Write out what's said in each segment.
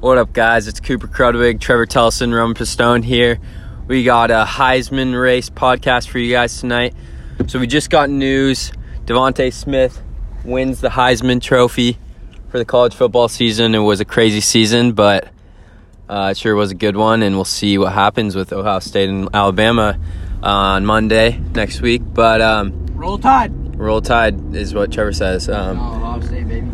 What up, guys? It's Cooper Krudwig, Trevor Tellison, Roman Pistone here. We got a Heisman race podcast for you guys tonight. So we just got news: DeVonta Smith wins the Heisman Trophy for the college football season. It was a crazy season, but uh, it sure was a good one, and we'll see what happens with Ohio State and Alabama uh, on Monday next week. But um, Roll Tide. roll tide is what Trevor says. Um,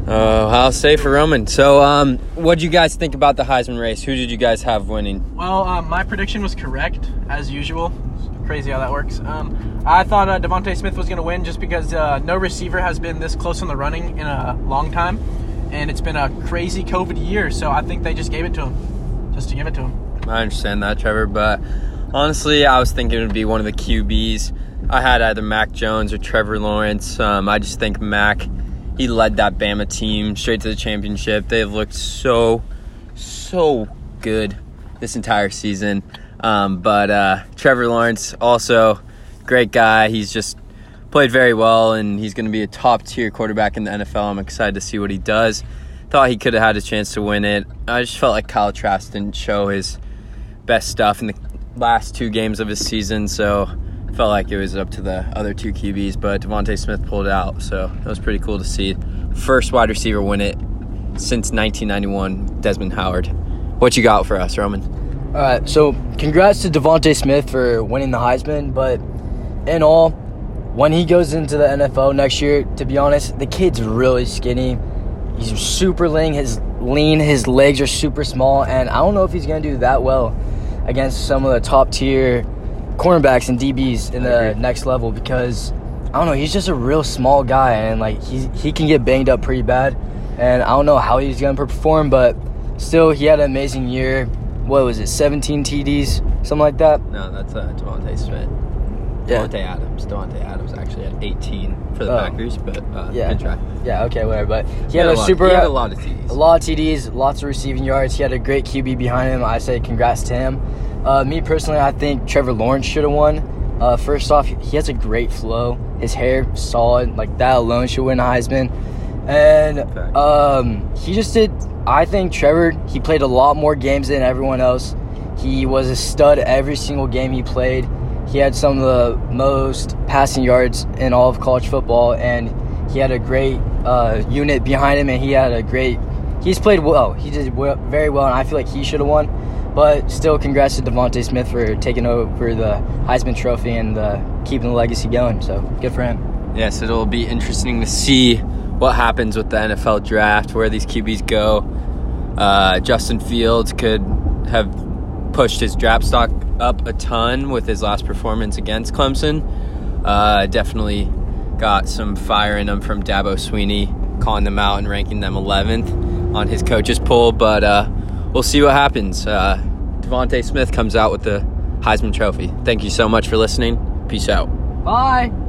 Oh, Ohio State. I'll say for Roman. So, um, what do you guys think about the Heisman race? Who did you guys have winning? Well, um, my prediction was correct, as usual. It's crazy how that works. Um, I thought uh, DeVonta Smith was going to win just because uh, no receiver has been this close in the running in a long time. And it's been a crazy COVID year, so I think they just gave it to him. Just to give it to him. I understand that, Trevor, but honestly, I was thinking it would be one of the QBs. I had either Mac Jones or Trevor Lawrence. Um, I just think Mac, he led that Bama team straight to the championship. They've looked so, so good this entire season. Um, but uh, Trevor Lawrence, also great guy. He's just played very well, and he's going to be a top tier quarterback in the NFL. I'm excited to see what he does. Thought he could have had a chance to win it. I just felt like Kyle Trask didn't show his best stuff in the last two games of his season, so felt like it was up to the other two QBs. But DeVonta Smith pulled out, so it was pretty cool to see. First wide receiver win it since 1991, Desmond Howard. What you got for us, Roman? All right, so congrats to DeVonta Smith for winning the Heisman, but in all, when he goes into the NFL next year, to be honest, the kid's really skinny. He's super lean. His lean, his legs are super small, and I don't know if he's gonna do that well against some of the top tier cornerbacks and DBs in the next level because I don't know. He's just a real small guy, and like he he can get banged up pretty bad, and I don't know how he's gonna perform, but still, he had an amazing year. What was it? 17 TDs, something like that. No, that's uh, DeVonta Smith. Yeah. Davante Adams. Davante Adams actually had 18 for the Oh. Packers, but uh, Yeah. good try. Yeah, okay, whatever. But he He had, a, lot, super, He had a lot of TDs. a lot of TDs, lots of receiving yards. He had a great QB behind him. I say congrats to him. Uh, me personally, I think Trevor Lawrence should have won. Uh, first off, he has a great flow. His hair solid, like that alone should win a Heisman. And um, he just did. I think Trevor. He played a lot more games than everyone else. He was a stud every single game he played. He had some of the most passing yards in all of college football, and he had a great uh, unit behind him, and he had a great. He's played well. He did very well, and I feel like he should have won. But still, congrats to DeVonta Smith for taking over the Heisman Trophy and uh, keeping the legacy going. So good for him. Yes, it'll be interesting to see what happens with the NFL draft, where these QBs go. Uh, Justin Fields could have pushed his draft stock up a ton with his last performance against Clemson. Uh, definitely got some fire in him from Dabo Swinney, calling them out and ranking them 11th on his coaches poll. But uh, we'll see what happens. Uh, DeVonta Smith comes out with the Heisman Trophy. Thank you so much for listening. Peace out. Bye.